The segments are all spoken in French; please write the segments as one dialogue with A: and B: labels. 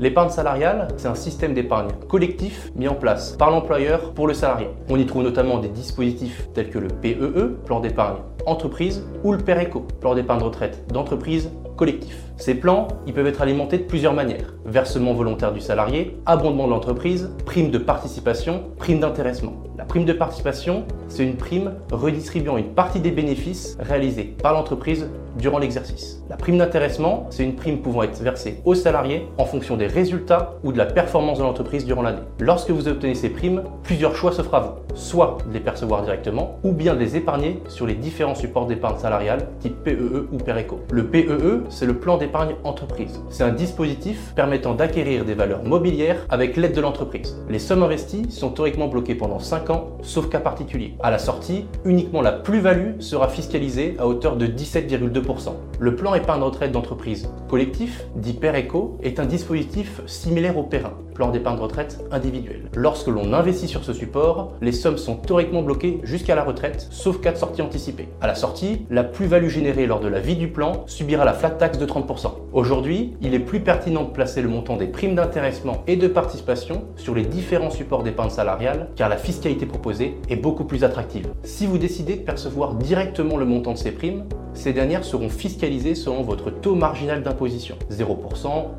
A: L'épargne salariale, c'est un système d'épargne collectif mis en place par l'employeur pour le salarié. On y trouve notamment des dispositifs tels que le PEE, plan d'épargne entreprise, ou le PERECO, plan d'épargne retraite d'entreprise collectif. Ces plans, ils peuvent être alimentés de plusieurs manières. Versement volontaire du salarié, abondement de l'entreprise, prime de participation, prime d'intéressement. La prime de participation, c'est une prime redistribuant une partie des bénéfices réalisés par l'entreprise durant l'exercice. La prime d'intéressement, c'est une prime pouvant être versée aux salariés en fonction des résultats ou de la performance de l'entreprise durant l'année. Lorsque vous obtenez ces primes, plusieurs choix s'offrent à vous. Soit de les percevoir directement, ou bien de les épargner sur les différents supports d'épargne salariale type PEE e ou PERECO. Le PEE, c'est le plan d'épargne entreprise. C'est un dispositif permettant d'acquérir des valeurs mobilières avec l'aide de l'entreprise. Les sommes investies sont théoriquement bloquées pendant 5 ans, sauf cas particulier. À la sortie, uniquement la plus-value sera fiscalisée à hauteur de 17,2%. Le plan épargne retraite d'entreprise collectif, dit PERECO, est un dispositif similaire au PERIN, plan d'épargne retraite individuel. Lorsque l'on investit sur ce support, les sommes sont théoriquement bloquées jusqu'à la retraite, sauf cas de sortie anticipée. À la sortie, la plus-value générée lors de la vie du plan subira la flat tax de 30%. Aujourd'hui, il est plus pertinent de placer le montant des primes d'intéressement et de participation sur les différents supports d'épargne salariale, car la fiscalité proposée est beaucoup plus attractive. Si vous décidez de percevoir directement le montant de ces primes, ces dernières seront fiscalisées selon votre taux marginal d'imposition. 0%,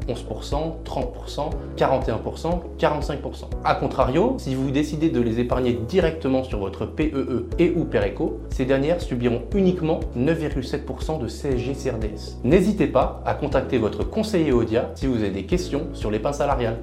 A: 11%, 30%, 41%, 45%. A contrario, si vous décidez de les épargner directement sur votre PEE e et ou PERECO, ces dernières subiront uniquement 9,7% de CSG CRDS. N'hésitez pas à contacter votre conseiller Audia si vous avez des questions sur l'épargne salariale.